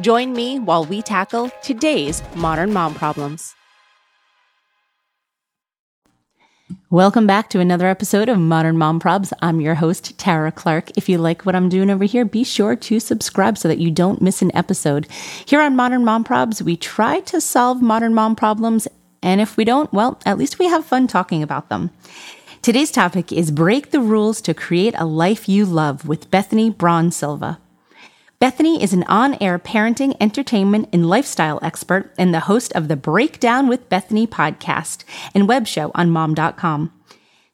Join me while we tackle today's modern mom problems. Welcome back to another episode of Modern Mom Probs. I'm your host, Tara Clark. If you like what I'm doing over here, be sure to subscribe so that you don't miss an episode. Here on Modern Mom Probs, we try to solve modern mom problems, and if we don't, well, at least we have fun talking about them. Today's topic is Break the Rules to Create a Life You Love with Bethany Braun Silva. Bethany is an on air parenting, entertainment, and lifestyle expert and the host of the Breakdown with Bethany podcast and web show on mom.com.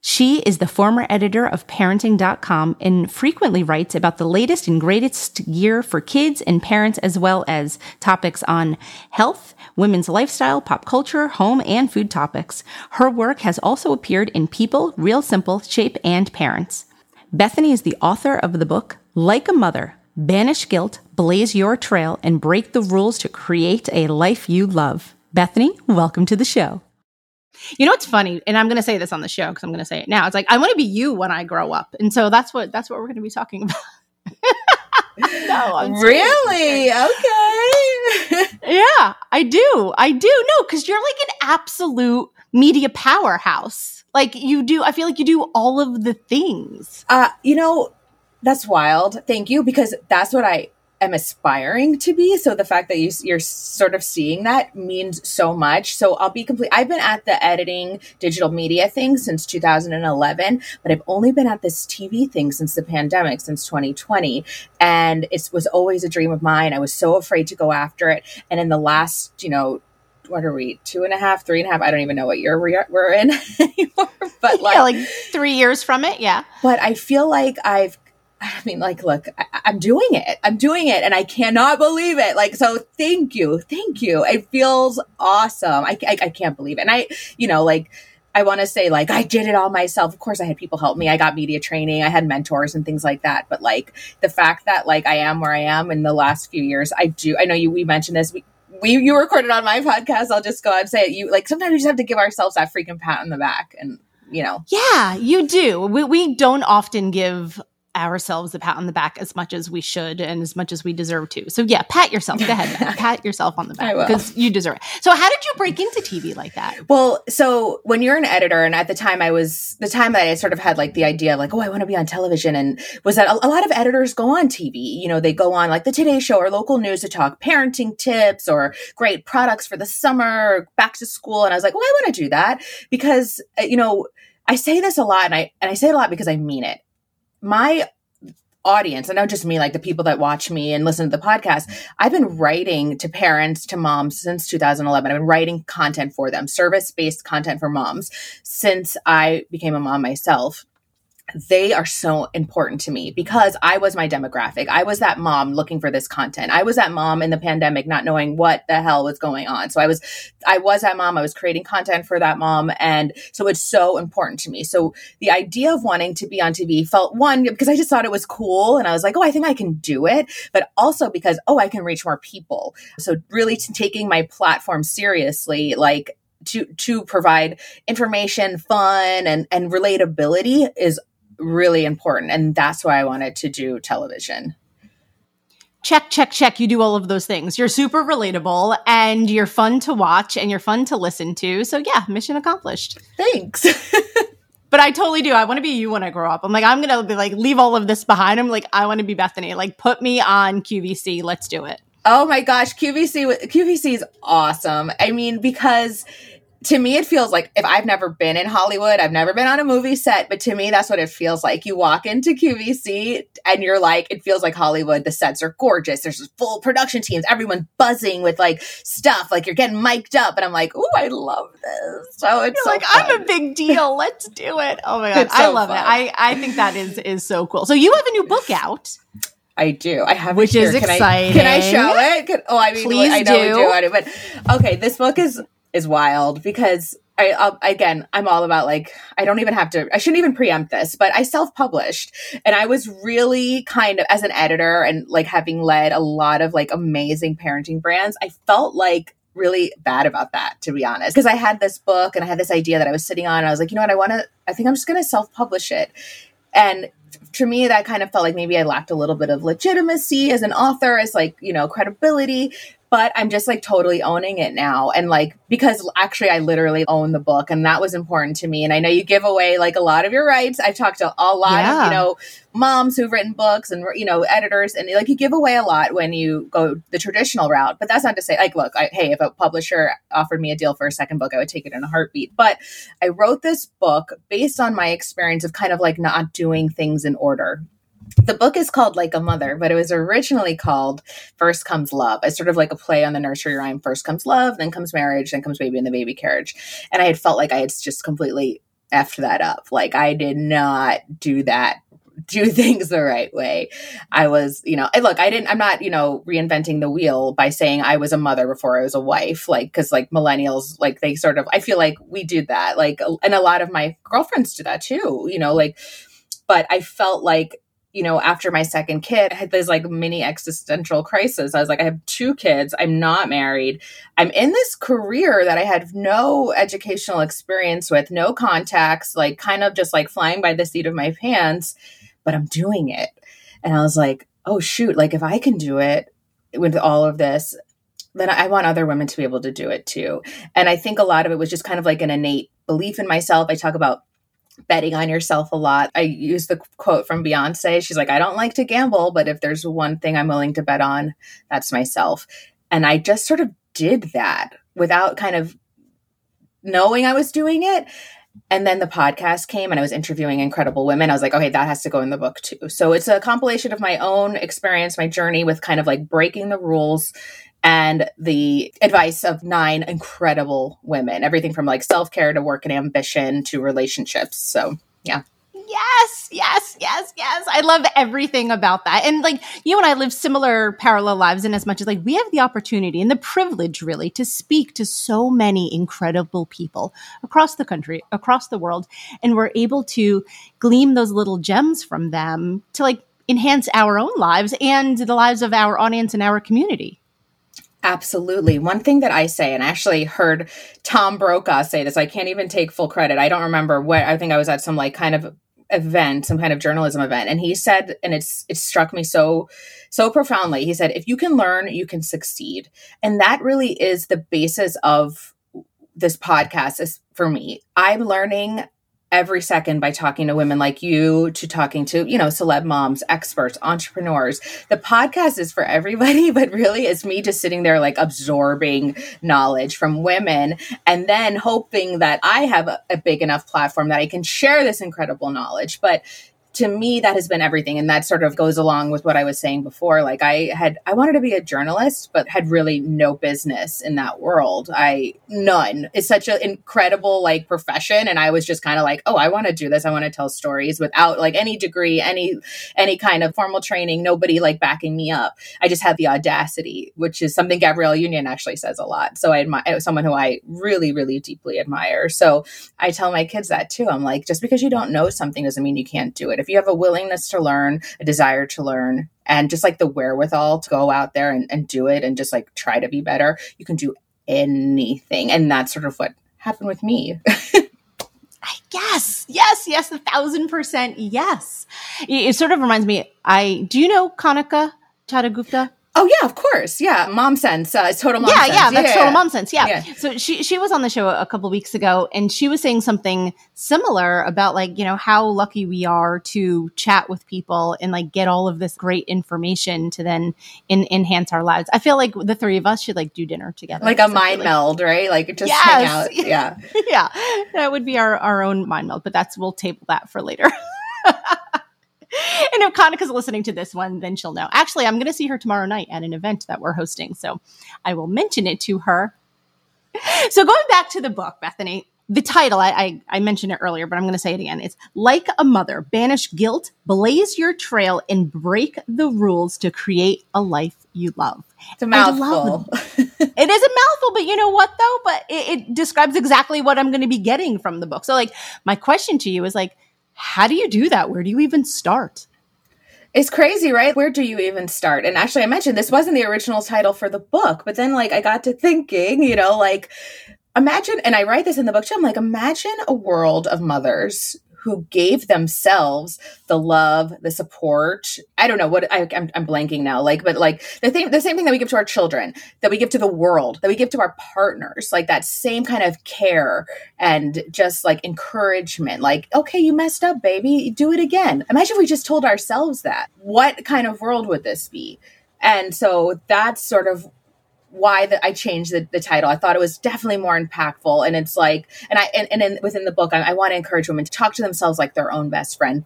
She is the former editor of parenting.com and frequently writes about the latest and greatest gear for kids and parents, as well as topics on health, women's lifestyle, pop culture, home, and food topics. Her work has also appeared in People, Real Simple, Shape, and Parents. Bethany is the author of the book Like a Mother Banish guilt, blaze your trail, and break the rules to create a life you love. Bethany, welcome to the show. You know what's funny, and I'm going to say this on the show because I'm going to say it now. It's like I want to be you when I grow up, and so that's what that's what we're going to be talking about. no, I'm really okay. yeah, I do. I do. No, because you're like an absolute media powerhouse. Like you do. I feel like you do all of the things. Uh, you know, that's wild. Thank you, because that's what I am aspiring to be. So the fact that you, you're sort of seeing that means so much. So I'll be complete. I've been at the editing digital media thing since 2011, but I've only been at this TV thing since the pandemic, since 2020. And it was always a dream of mine. I was so afraid to go after it. And in the last, you know, what are we two and a half three and a half i don't even know what year we're in anymore but like, yeah, like three years from it yeah but i feel like i've I mean, like, look, I, am doing it. I'm doing it, and I cannot believe it. Like, so thank you, thank you. It feels awesome. I, I, I can't believe it. And I, you know, like, I want to say, like, I did it all myself. Of course, I had people help me. I got media training. I had mentors and things like that. But like, the fact that like I am where I am in the last few years, I do. I know you. We mentioned this. We, we you recorded on my podcast. I'll just go out and say it. You like sometimes we just have to give ourselves that freaking pat on the back and you know. Yeah, you do. We, we don't often give ourselves a pat on the back as much as we should and as much as we deserve to. So yeah, pat yourself. Go ahead, pat yourself on the back because you deserve it. So how did you break into TV like that? Well, so when you're an editor, and at the time I was the time that I sort of had like the idea, like, oh, I want to be on television, and was that a, a lot of editors go on TV. You know, they go on like the Today Show or local news to talk parenting tips or great products for the summer, or back to school, and I was like, well, I want to do that because uh, you know. I say this a lot and I and I say it a lot because I mean it my audience, and not just me, like the people that watch me and listen to the podcast, I've been writing to parents, to moms since 2011. I've been writing content for them, service based content for moms since I became a mom myself. They are so important to me because I was my demographic. I was that mom looking for this content. I was that mom in the pandemic not knowing what the hell was going on. So I was I was that mom. I was creating content for that mom and so it's so important to me. So the idea of wanting to be on TV felt one because I just thought it was cool and I was like, "Oh, I think I can do it." But also because oh, I can reach more people. So really t- taking my platform seriously like to to provide information, fun, and and relatability is really important. And that's why I wanted to do television. Check, check, check. You do all of those things. You're super relatable and you're fun to watch and you're fun to listen to. So, yeah, mission accomplished. Thanks. but I totally do. I want to be you when I grow up. I'm like, I'm going to be like, leave all of this behind. I'm like, I want to be Bethany. Like, put me on QVC. Let's do it. Oh my gosh, QVC QVC is awesome. I mean, because to me it feels like if I've never been in Hollywood, I've never been on a movie set, but to me that's what it feels like. You walk into QVC and you're like, it feels like Hollywood. The sets are gorgeous. There's full production teams, everyone's buzzing with like stuff, like you're getting mic'd up, and I'm like, oh, I love this. So it's so like fun. I'm a big deal. Let's do it. Oh my god, so I love fun. it. I I think that is is so cool. So you have a new book out. I do. I have which is can exciting. I, can I show it? Can, oh, I mean, Please I know do. we do it, but okay. This book is is wild because I I'll, again I'm all about like I don't even have to I shouldn't even preempt this but I self-published and I was really kind of as an editor and like having led a lot of like amazing parenting brands I felt like really bad about that to be honest because I had this book and I had this idea that I was sitting on and I was like you know what? I want to I think I'm just going to self-publish it. And to me that kind of felt like maybe I lacked a little bit of legitimacy as an author as like you know credibility but I'm just like totally owning it now. And like, because actually I literally own the book and that was important to me. And I know you give away like a lot of your rights. I've talked to a lot yeah. of, you know, moms who've written books and, you know, editors and like you give away a lot when you go the traditional route. But that's not to say like, look, I, hey, if a publisher offered me a deal for a second book, I would take it in a heartbeat. But I wrote this book based on my experience of kind of like not doing things in order the book is called Like a Mother, but it was originally called First Comes Love. It's sort of like a play on the nursery rhyme First comes love, then comes marriage, then comes baby in the baby carriage. And I had felt like I had just completely effed that up. Like I did not do that do things the right way. I was, you know, look, I didn't, I'm not, you know, reinventing the wheel by saying I was a mother before I was a wife. Like, cause like millennials, like they sort of, I feel like we do that. Like, and a lot of my girlfriends do that too, you know, like, but I felt like you know, after my second kid, I had this like mini existential crisis. I was like, I have two kids. I'm not married. I'm in this career that I had no educational experience with, no contacts, like kind of just like flying by the seat of my pants, but I'm doing it. And I was like, oh, shoot, like if I can do it with all of this, then I want other women to be able to do it too. And I think a lot of it was just kind of like an innate belief in myself. I talk about betting on yourself a lot. I use the quote from Beyonce. She's like, I don't like to gamble, but if there's one thing I'm willing to bet on, that's myself. And I just sort of did that without kind of knowing I was doing it. And then the podcast came and I was interviewing incredible women. I was like, okay, that has to go in the book too. So it's a compilation of my own experience, my journey with kind of like breaking the rules and the advice of nine incredible women, everything from like self care to work and ambition to relationships. So, yeah. Yes, yes, yes, yes. I love everything about that. And like you and I live similar parallel lives in as much as like we have the opportunity and the privilege really to speak to so many incredible people across the country, across the world. And we're able to glean those little gems from them to like enhance our own lives and the lives of our audience and our community. Absolutely. One thing that I say, and I actually heard Tom Brokaw say this, I can't even take full credit. I don't remember what, I think I was at some like kind of event, some kind of journalism event. And he said, and it's, it struck me so, so profoundly. He said, if you can learn, you can succeed. And that really is the basis of this podcast is for me. I'm learning every second by talking to women like you to talking to you know celeb moms experts entrepreneurs. The podcast is for everybody but really it's me just sitting there like absorbing knowledge from women and then hoping that i have a, a big enough platform that i can share this incredible knowledge. But to me that has been everything. And that sort of goes along with what i was saying before. Like i had i wanted to be a journalist but had really no business in that world. I none. It's such an incredible like profession. And i was just kind of like oh i want to do this. I want to tell stories without like any degree any any kind of formal training nobody like backing me up. I just had the audacity which is something gabrielle union actually says a lot. So i admire uh, someone who i really really deeply admire. So i tell my kids that too. I'm like just because you don't know something doesn't mean you can't do it if you have a willingness to learn, a desire to learn, and just like the wherewithal to go out there and, and do it and just like try to be better, you can do anything. And that's sort of what happened with me. yes, yes, yes, a thousand percent yes. It, it, sort of reminds me. I do you know Kanika Chadda-Gupta? Oh yeah, of course. Yeah, mom sense. Uh, total mom yeah, sense. Yeah, that's yeah, total mom sense. Yeah. yeah. So she she was on the show a couple weeks ago, and she was saying something similar about like you know how lucky we are to chat with people and like get all of this great information to then in, enhance our lives. I feel like the three of us should like do dinner together, like a mind like, meld, right? Like just yes. hang out. Yeah, yeah, that would be our our own mind meld. But that's we'll table that for later. and if Kanika's listening to this one, then she'll know. Actually, I'm going to see her tomorrow night at an event that we're hosting. So I will mention it to her. So going back to the book, Bethany, the title, I, I, I mentioned it earlier, but I'm going to say it again. It's Like a Mother, Banish Guilt, Blaze Your Trail, and Break the Rules to Create a Life You Love. It's a mouthful. it is a mouthful, but you know what though? But it, it describes exactly what I'm going to be getting from the book. So like my question to you is like, how do you do that? Where do you even start? It's crazy, right? Where do you even start? And actually, I mentioned this wasn't the original title for the book, but then like I got to thinking, you know, like imagine, and I write this in the book too. I'm like, imagine a world of mothers who gave themselves the love, the support. I don't know what I, am I'm blanking now. Like, but like the thing, the same thing that we give to our children, that we give to the world, that we give to our partners, like that same kind of care and just like encouragement. Like, okay, you messed up, baby, do it again. Imagine if we just told ourselves that. What kind of world would this be? And so that's sort of why that I changed the, the, title. I thought it was definitely more impactful. And it's like, and I, and, and in, within the book, I, I want to encourage women to talk to themselves like their own best friend.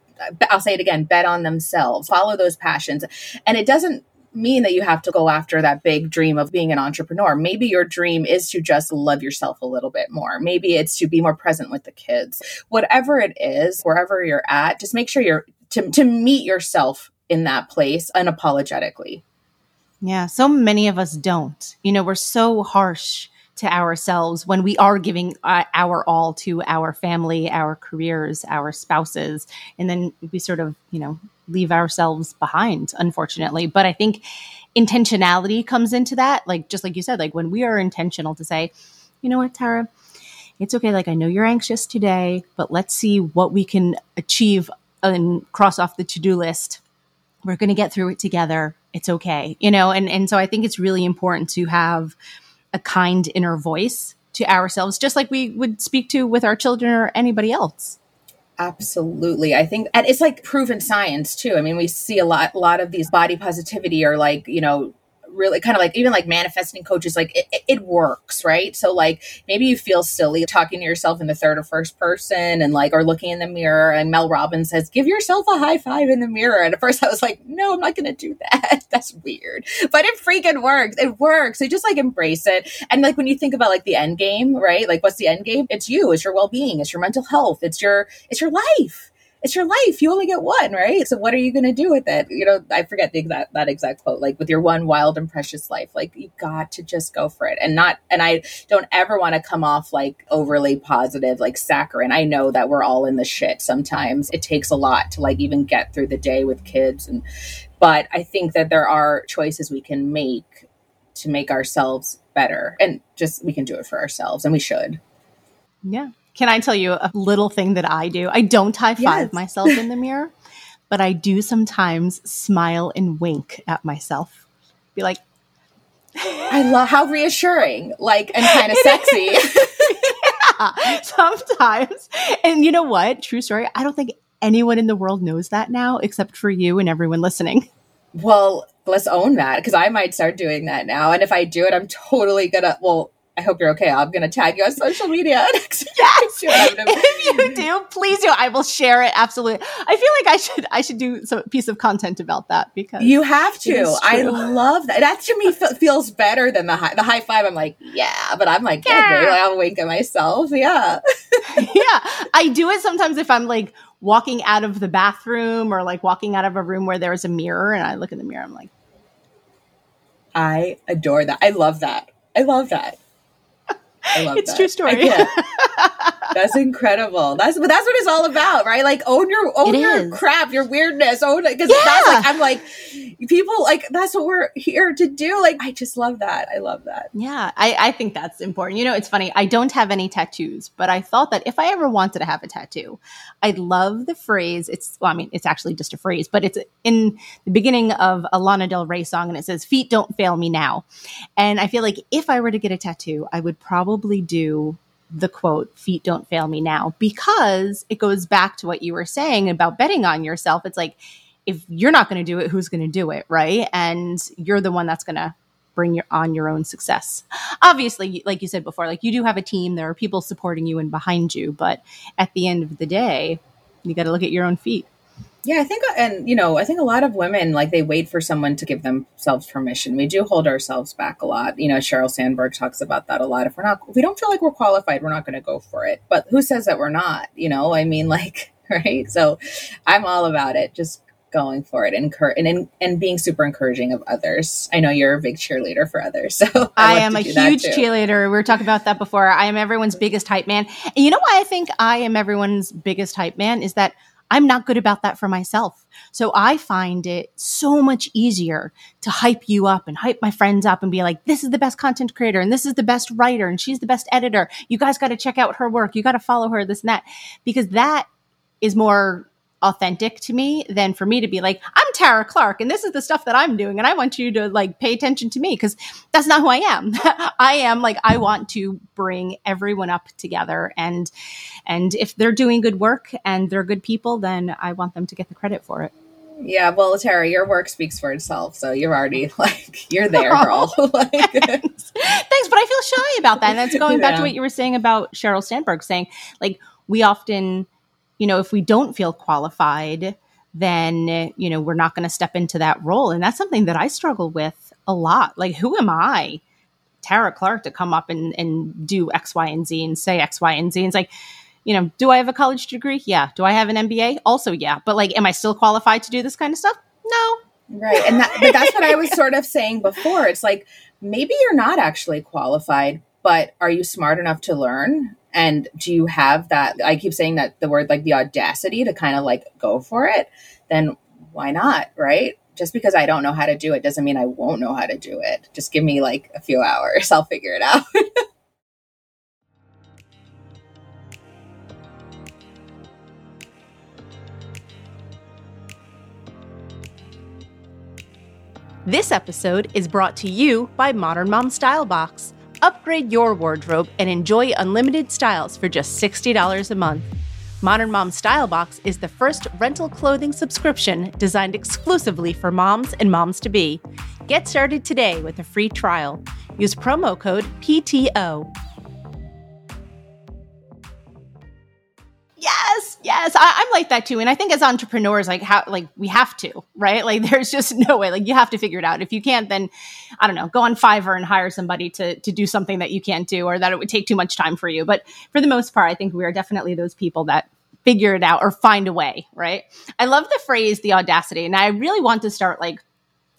I'll say it again, bet on themselves, follow those passions. And it doesn't mean that you have to go after that big dream of being an entrepreneur. Maybe your dream is to just love yourself a little bit more. Maybe it's to be more present with the kids. Whatever it is, wherever you're at, just make sure you're to, to meet yourself in that place unapologetically. Yeah, so many of us don't. You know, we're so harsh to ourselves when we are giving uh, our all to our family, our careers, our spouses, and then we sort of, you know, leave ourselves behind, unfortunately. But I think intentionality comes into that. Like, just like you said, like when we are intentional to say, you know what, Tara, it's okay. Like, I know you're anxious today, but let's see what we can achieve and cross off the to do list. We're going to get through it together it's okay you know? And and so i think it's really important to have a kind inner voice to ourselves just like we would speak to with our children or anybody else. Absolutely. I think and it's like proven science too. I mean we see a lot a lot of these body positivity or like you know really kind of like even like manifesting coaches like it, it, works right? So like maybe you feel silly talking to yourself in the third or first person and like or looking in the mirror and mel robbins says give yourself a high five in the mirror. And at first i was like no i'm not gonna do that. That's weird. But it freaking works. It works. So just like embrace it. And like when you think about like the end game right? Like what's the end game? It's you. It's your well-being. It's your mental health. It's your it's your life it's your life. You only get one, right? So what are you going to do with it? You know, I forget the exact that exact quote. Like with your one wild and precious life, like you got to just go for it, and not. And I don't ever want to come off like overly positive, like saccharine. I know that we're all in the shit sometimes. It takes a lot to like even get through the day with kids, and but I think that there are choices we can make to make ourselves better, and just we can do it for ourselves, and we should. Yeah. Can I tell you a little thing that I do? I don't high five yes. myself in the mirror, but I do sometimes smile and wink at myself. Be like, I love how reassuring, like, and kind of sexy. yeah, sometimes. And you know what? True story. I don't think anyone in the world knows that now except for you and everyone listening. Well, let's own that because I might start doing that now. And if I do it, I'm totally gonna, well, I hope you're okay. I'm going to tag you on social media. yes, if you do, please do. I will share it. Absolutely. I feel like I should I should do some piece of content about that because you have to. I love that. That to me feels better than the high the high five. I'm like, yeah, but I'm like, yeah. Okay, I'll wink at myself. Yeah, yeah. I do it sometimes if I'm like walking out of the bathroom or like walking out of a room where there's a mirror, and I look in the mirror. I'm like, I adore that. I love that. I love that. I love it's that. true story. that's incredible. That's but that's what it's all about, right? Like own your own it your is. crap, your weirdness. Own it because yeah. that's like I'm like people like that's what we're here to do. Like I just love that. I love that. Yeah, I, I think that's important. You know, it's funny. I don't have any tattoos, but I thought that if I ever wanted to have a tattoo, I'd love the phrase. It's well, I mean, it's actually just a phrase, but it's in the beginning of a Lana Del Rey song, and it says "Feet don't fail me now." And I feel like if I were to get a tattoo, I would probably do the quote, feet don't fail me now, because it goes back to what you were saying about betting on yourself. It's like, if you're not going to do it, who's going to do it? Right. And you're the one that's going to bring your on your own success. Obviously, like you said before, like you do have a team, there are people supporting you and behind you, but at the end of the day, you got to look at your own feet. Yeah, I think, and you know, I think a lot of women like they wait for someone to give themselves permission. We do hold ourselves back a lot. You know, Sheryl Sandberg talks about that a lot. If we're not, if we don't feel like we're qualified, we're not going to go for it. But who says that we're not? You know, I mean, like, right? So, I'm all about it. Just going for it and and and being super encouraging of others. I know you're a big cheerleader for others, so I, I am a huge cheerleader. We were talking about that before. I am everyone's biggest hype man, and you know why I think I am everyone's biggest hype man is that I'm not good about that for myself. So I find it so much easier to hype you up and hype my friends up and be like, this is the best content creator and this is the best writer and she's the best editor. You guys got to check out her work. You got to follow her, this and that, because that is more authentic to me than for me to be like, I'm Tara Clark and this is the stuff that I'm doing. And I want you to like pay attention to me because that's not who I am. I am like, I want to bring everyone up together. And, and if they're doing good work and they're good people, then I want them to get the credit for it. Yeah, well, Tara, your work speaks for itself, so you're already like you're there, girl. like, thanks. thanks, but I feel shy about that. And that's going back yeah. to what you were saying about Sheryl Sandberg saying, like, we often you know, if we don't feel qualified, then, you know, we're not going to step into that role. And that's something that I struggle with a lot. Like, who am I, Tara Clark, to come up and, and do X, Y, and Z and say X, Y, and Z? And it's like, you know, do I have a college degree? Yeah. Do I have an MBA? Also, yeah. But like, am I still qualified to do this kind of stuff? No. Right. And that, but that's what I was sort of saying before. It's like, maybe you're not actually qualified, but are you smart enough to learn? And do you have that? I keep saying that the word like the audacity to kind of like go for it, then why not? Right. Just because I don't know how to do it doesn't mean I won't know how to do it. Just give me like a few hours, I'll figure it out. This episode is brought to you by Modern Mom Style Box. Upgrade your wardrobe and enjoy unlimited styles for just $60 a month. Modern Mom Style Box is the first rental clothing subscription designed exclusively for moms and moms to be. Get started today with a free trial. Use promo code PTO. Yes, I, am like that too, and I think as entrepreneurs, like how like we have to, right? Like there's just no way. Like you have to figure it out. If you can't, then I don't know, go on Fiverr and hire somebody to to do something that you can't do, or that it would take too much time for you. But for the most part, I think we are definitely those people that figure it out or find a way, right? I love the phrase the audacity, and I really want to start like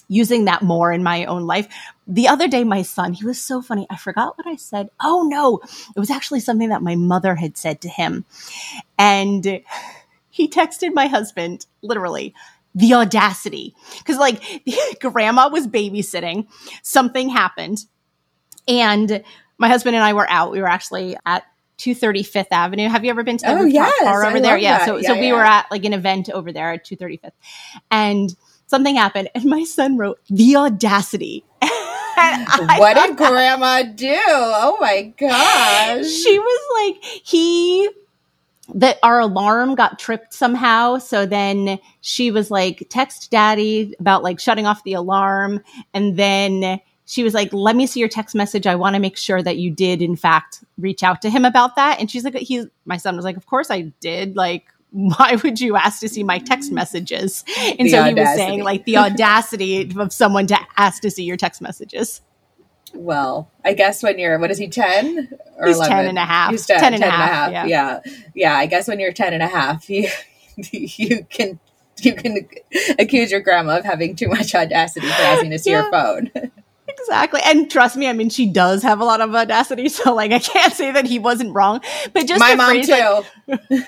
using that more in my own life. The other day, my son, he was so funny. I forgot what I said. Oh no, it was actually something that my mother had said to him. And he texted my husband, literally, the audacity. Cause like grandma was babysitting, something happened. And my husband and I were out. We were actually at 230 Fifth Avenue. Have you ever been to the oh, yes, bar over I there? Yeah. That. So, yeah, so yeah. we were at like an event over there at 235th. And something happened and my son wrote the audacity. what did grandma do? Oh my gosh. She was like, he that our alarm got tripped somehow. So then she was like, text daddy about like shutting off the alarm. And then she was like, "Let me see your text message. I want to make sure that you did, in fact, reach out to him about that." And she's like, "He." My son was like, "Of course I did. Like, why would you ask to see my text messages?" And the so audacity. he was saying, like, the audacity of someone to ask to see your text messages. Well, I guess when you're, what is he, 10 or He's 11? 10 and a half. He's 10, 10 and, 10 and a half. half. Yeah. yeah. Yeah. I guess when you're 10 and a half, you, you can, you can accuse your grandma of having too much audacity for asking to see yeah. your phone. exactly. And trust me, I mean, she does have a lot of audacity. So, like, I can't say that he wasn't wrong. But just my mom, phrase, too. Like,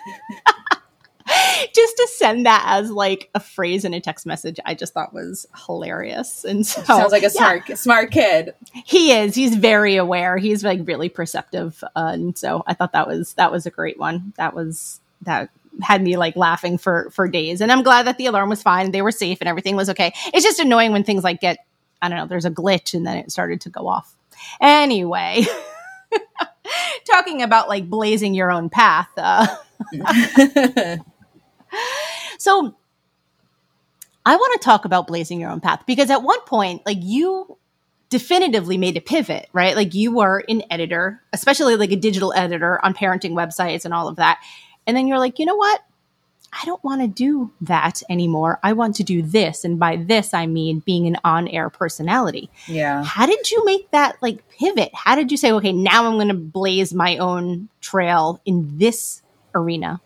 just to send that as like a phrase in a text message, I just thought was hilarious. And so sounds like a smart, yeah. smart kid. He is. He's very aware. He's like really perceptive, uh, and so I thought that was that was a great one. That was that had me like laughing for for days. And I'm glad that the alarm was fine. They were safe and everything was okay. It's just annoying when things like get I don't know. There's a glitch and then it started to go off. Anyway. talking about like blazing your own path. Uh, so I want to talk about blazing your own path because at one point, like you definitively made a pivot, right? Like you were an editor, especially like a digital editor on parenting websites and all of that. And then you're like, you know what? I don't want to do that anymore. I want to do this. And by this, I mean being an on air personality. Yeah. How did you make that like pivot? How did you say, okay, now I'm going to blaze my own trail in this arena?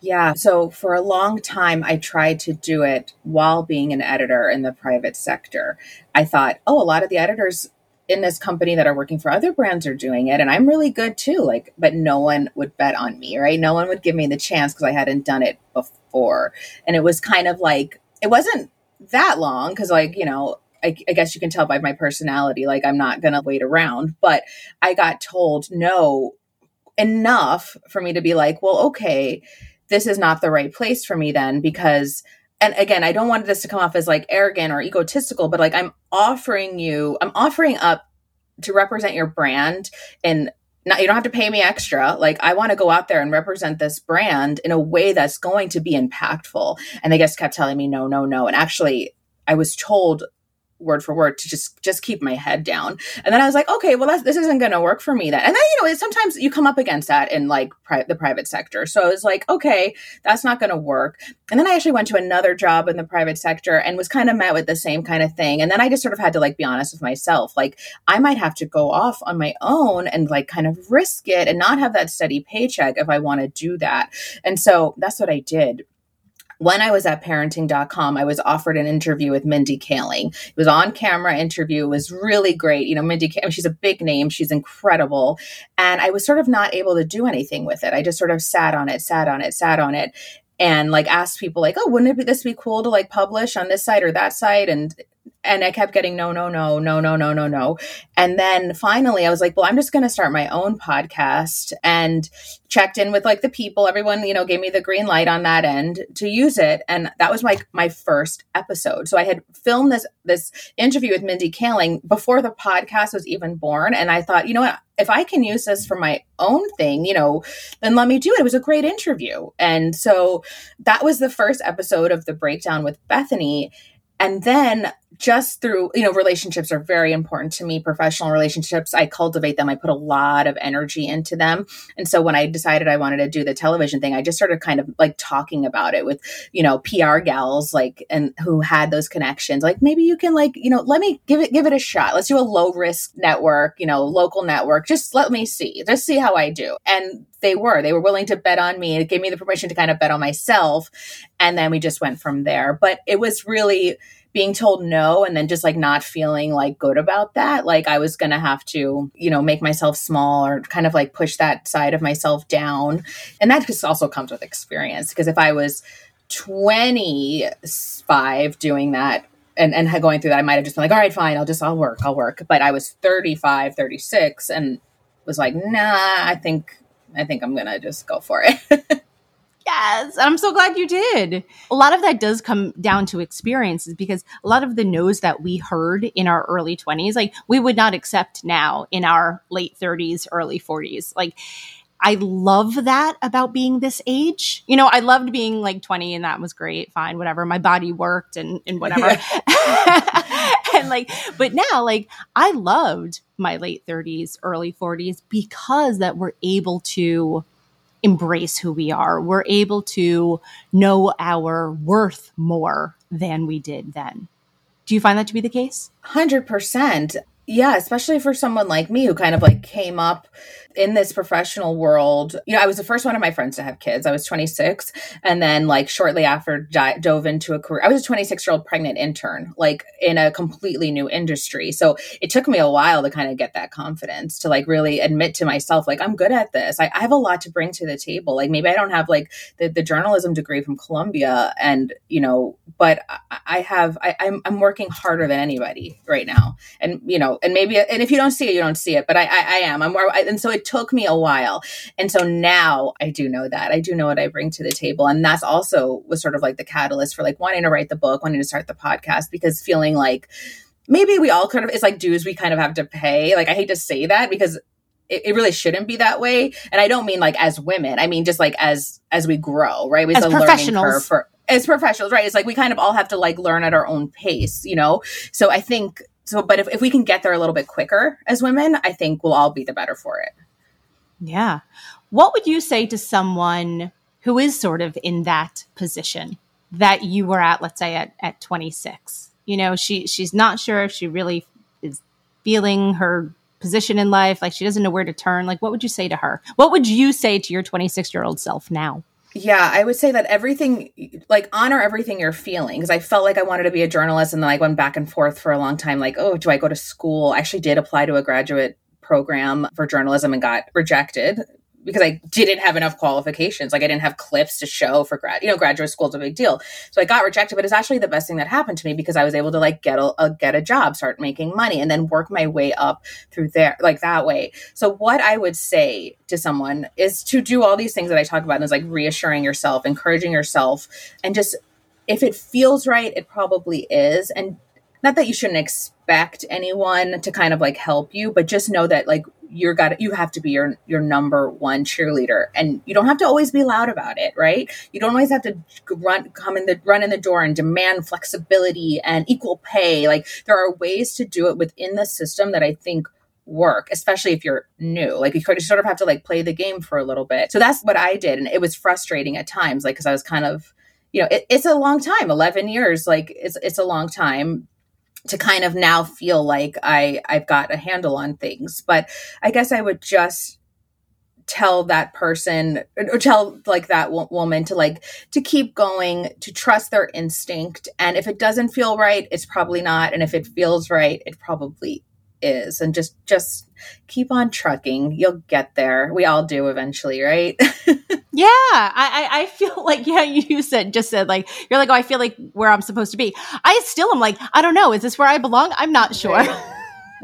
Yeah. So for a long time, I tried to do it while being an editor in the private sector. I thought, oh, a lot of the editors in this company that are working for other brands are doing it and I'm really good too like but no one would bet on me right no one would give me the chance because I hadn't done it before and it was kind of like it wasn't that long because like you know I, I, guess you can tell by my personality like I'm not gonna wait around but I got told no enough for me to be like well okay this is not the right place for me then because and again i don't want this to come off as like arrogant or egotistical but like i'm offering you i'm offering up to represent your brand and not, you don't have to pay me extra. Like i want to go out there and represent this brand in a way that's going to be impactful. And they just kept telling me no no no. And actually i was told word for word to just just keep my head down. And then i was like okay well this isn't going to work for me then. And then you know sometimes you come up against that in like pri- the private sector. So i was like okay that's not going to work. And then i actually went to another job in the private sector and was kind of met with the same kind of thing. And then i just sort of had to like be honest with myself. Like i might have to go off on my own and like kind of risk it and not have that steady paycheck if i want to do that. And so that's what i did when I was at parenting.com, I was offered an interview with Mindy Kaling. It was on camera interview. It was really great. You know, Mindy, she's a big name. She's incredible. And I was sort of not able to do anything with it. I just sort of sat on it, sat on it, sat on it and like asked people like, oh, wouldn't it be this be cool to like publish on this site or that site? And and I kept getting no, no, no, no, no, no, no, no. And then finally I was like, well, I'm just going to start my own podcast and checked in with like the people. Everyone, you know, gave me the green light on that end to use it. And that was like my first episode. So I had filmed this, this interview with Mindy Kaling before the podcast was even born. And I thought, you know what? If I can use this for my own thing, you know, then let me do it. It was a great interview. And so that was the first episode of the breakdown with Bethany and then just through you know relationships are very important to me professional relationships. I cultivate them. I put a lot of energy into them. And so when i decided i wanted to do the television thing i just started kind of like talking about it with you know pr gals like and who had those connections. Like maybe you can like you know let me give it give it a shot. Let's do a low risk network you know local network. Just let me see. Just see how i do. And they were. They were willing to bet on me. It gave me the permission to kind of bet on myself. And then we just went from there. But it was really being told no and then just like not feeling like good about that like i was to have to you know make myself small or kind of like push that side of myself down. And that just also comes with experience because if i was 25 doing that and, and going through that i might have just been like all right fine i'll just i'll work i'll work. But i was 35 36 and was like nah i think i think i'm gonna just go for it Yes, I'm so glad you did. A lot of that does come down to experiences because a lot of the no's that we heard in our early 20s, like we would not accept now in our late 30s, early 40s. Like, I love that about being this age. You know, I loved being like 20 and that was great, fine, whatever. My body worked and, and whatever. and like, but now, like, I loved my late 30s, early 40s because that we're able to embrace who we are. We're able to know our worth more than we did then. Do you find that to be the case? 100%. Yeah, especially for someone like me who kind of like came up in this professional world, you know, I was the first one of my friends to have kids. I was 26. And then, like, shortly after, di- dove into a career. I was a 26 year old pregnant intern, like, in a completely new industry. So it took me a while to kind of get that confidence to, like, really admit to myself, like, I'm good at this. I, I have a lot to bring to the table. Like, maybe I don't have, like, the, the journalism degree from Columbia, and, you know, but I, I have, I, I'm, I'm working harder than anybody right now. And, you know, and maybe, and if you don't see it, you don't see it, but I, I, I am. I'm more, I, and so it took me a while. And so now I do know that. I do know what I bring to the table. And that's also was sort of like the catalyst for like wanting to write the book, wanting to start the podcast, because feeling like maybe we all kind of, it's like dues we kind of have to pay. Like I hate to say that because it, it, really shouldn't be that way. And I don't mean like as women. I mean just like as as we grow, right? It's as professionals. For, as professionals, right? It's like we kind of all have to like learn at our own pace, you know? So I think so, but if, if we can get there a little bit quicker as women, I think we'll all be the better for it. Yeah. What would you say to someone who is sort of in that position that you were at, let's say at, at 26? You know, she she's not sure if she really is feeling her position in life, like she doesn't know where to turn. Like, what would you say to her? What would you say to your 26 year old self now? Yeah, I would say that everything, like, honor everything you're feeling. Because I felt like I wanted to be a journalist, and then I went back and forth for a long time. Like, oh, do I go to school? I actually did apply to a graduate program for journalism and got rejected because I didn't have enough qualifications. Like I didn't have clips to show for grad, you know, graduate school is a big deal. So I got rejected, but it's actually the best thing that happened to me because I was able to like get a, a, get a job, start making money, and then work my way up through there, like that way. So what I would say to someone is to do all these things that I talk about and is like reassuring yourself, encouraging yourself, and just if it feels right, it probably is, and not that you shouldn't expect anyone to kind of like help you, but just know that like you're got you have to be your your number one cheerleader and you don't have to always be loud about it right? You don't always have to run come in the run in the door and demand flexibility and equal pay like there are ways to do it within the system that i think work especially if you're new like you sort of have to like play the game for a little bit. So that's what i did and it was frustrating at times like because i was kind of you know it, it's a long time 11 years like it's it's a long time to kind of now feel like I I've got a handle on things. But I guess I would just tell that person or tell like that woman to like to keep going to trust their instinct. And if it doesn't feel right it's probably not. And if it feels right it probably is. And just just keep on trucking. You'll get there. We all do eventually right? Yeah. I, I feel like yeah you said just said like you're like oh i feel like where i'm supposed to be. I still am like i don't know. Is this where i belong? I'm not sure. Right,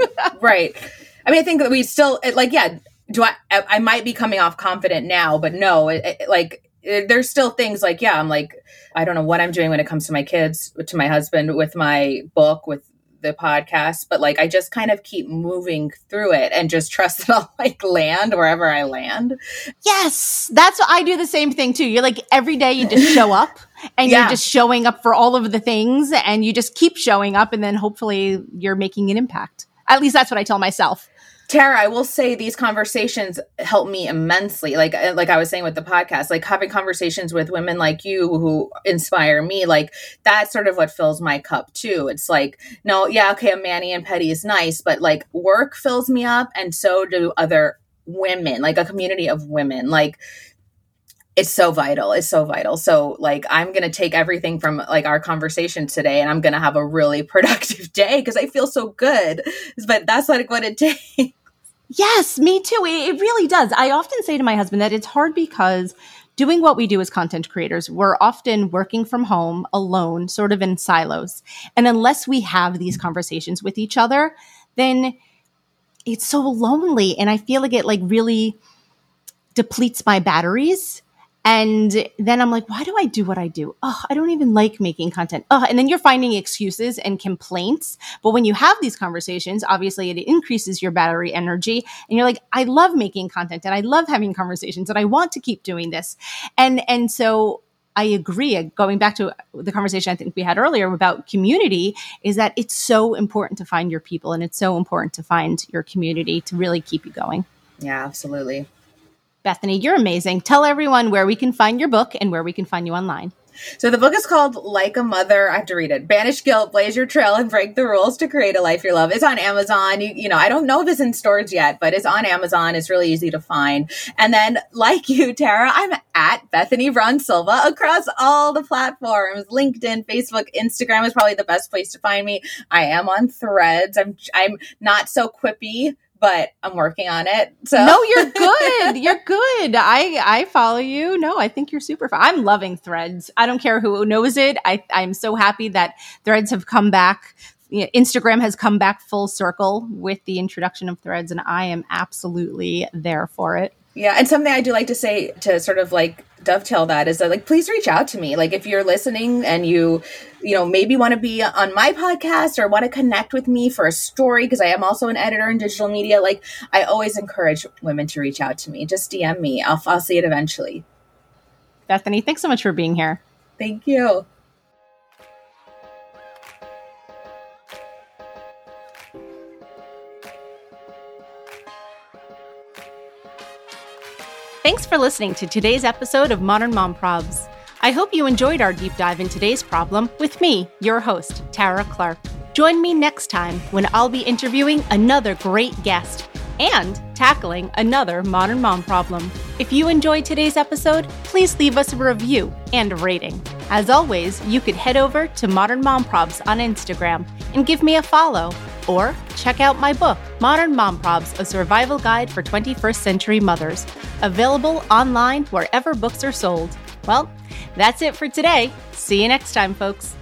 right. i mean i think that we still like yeah do i i might be coming off confident now but no it, it, like it, there's still things like yeah i'm like i don't know what i'm doing when it comes to my kids to my husband with my book with the podcast, but like I just kind of keep moving through it and just trust that I'll like land wherever I land. Yes, that's what I do the same thing too. You're like every day you just show up and yeah. you're just showing up for all of the things and you just keep showing up and then hopefully you're making an impact. At least that's what I tell myself. Tara, I will say these conversations help me immensely. Like uh, like I was saying with the podcast, like having conversations with women like you who inspire me, like that's sort of what fills my cup too. It's like, no, yeah, okay, a mani and pedi is nice, but like work fills me up and so do other women, like a community of women. Like it's so vital it's so vital. So like i'm gonna take everything from like our conversation today and i'm gonna have a really productive day because i feel so good. But that's like what it takes. Yes me too. It, really does. I often say to my husband that it's hard because doing what we do as content creators we're often working from home alone sort of in silos. And unless we have these conversations with each other then it's so lonely and i feel like it like really depletes my batteries and then I'm like, why do I do what I do? Oh, I don't even like making content. Oh, and then you're finding excuses and complaints. But when you have these conversations, obviously it increases your battery energy. And you're like, I love making content and I love having conversations and I want to keep doing this. And, and so I agree. Uh, going back to the conversation I think we had earlier about community, is that it's so important to find your people and it's so important to find your community to really keep you going. Yeah, absolutely. Bethany, you're amazing. Tell everyone where we can find your book and where we can find you online. So the book is called Like a Mother. I have to read it. Banish guilt, blaze your trail, and break the rules to create a life you love. It's on Amazon. You, you know, I don't know if it's in stores yet, but it's on Amazon. It's really easy to find. And then, like you, Tara, I'm at Bethany Braun Silva across all the platforms. LinkedIn, Facebook, Instagram is probably the best place to find me. I am on Threads. I'm I'm not so quippy but I'm working on it. So No, you're good. you're good. I I follow you. No, I think you're super fun. I'm loving threads. I don't care who knows it. I I'm so happy that threads have come back. Instagram has come back full circle with the introduction of threads and I am absolutely there for it. Yeah, and something I do like to say to sort of like dovetail that is that like please reach out to me. Like if you're listening and you you know maybe want to be on my podcast or want to connect with me for a story because I am also an editor in digital media, like I always encourage women to reach out to me. Just DM me. I'll I'll see it eventually. Bethany, thanks so much for being here. Thank you. For listening to today's episode of Modern Mom Probs. I hope you enjoyed our deep dive in today's problem with me, your host, Tara Clark. Join me next time when I'll be interviewing another great guest and tackling another modern mom problem. If you enjoyed today's episode, please leave us a review and a rating. As always, you could head over to Modern Mom Probs on Instagram and give me a follow or check out my book, Modern Mom Probs A Survival Guide for 21st Century Mothers, available online wherever books are sold. Well, that's it for today. See you next time, folks.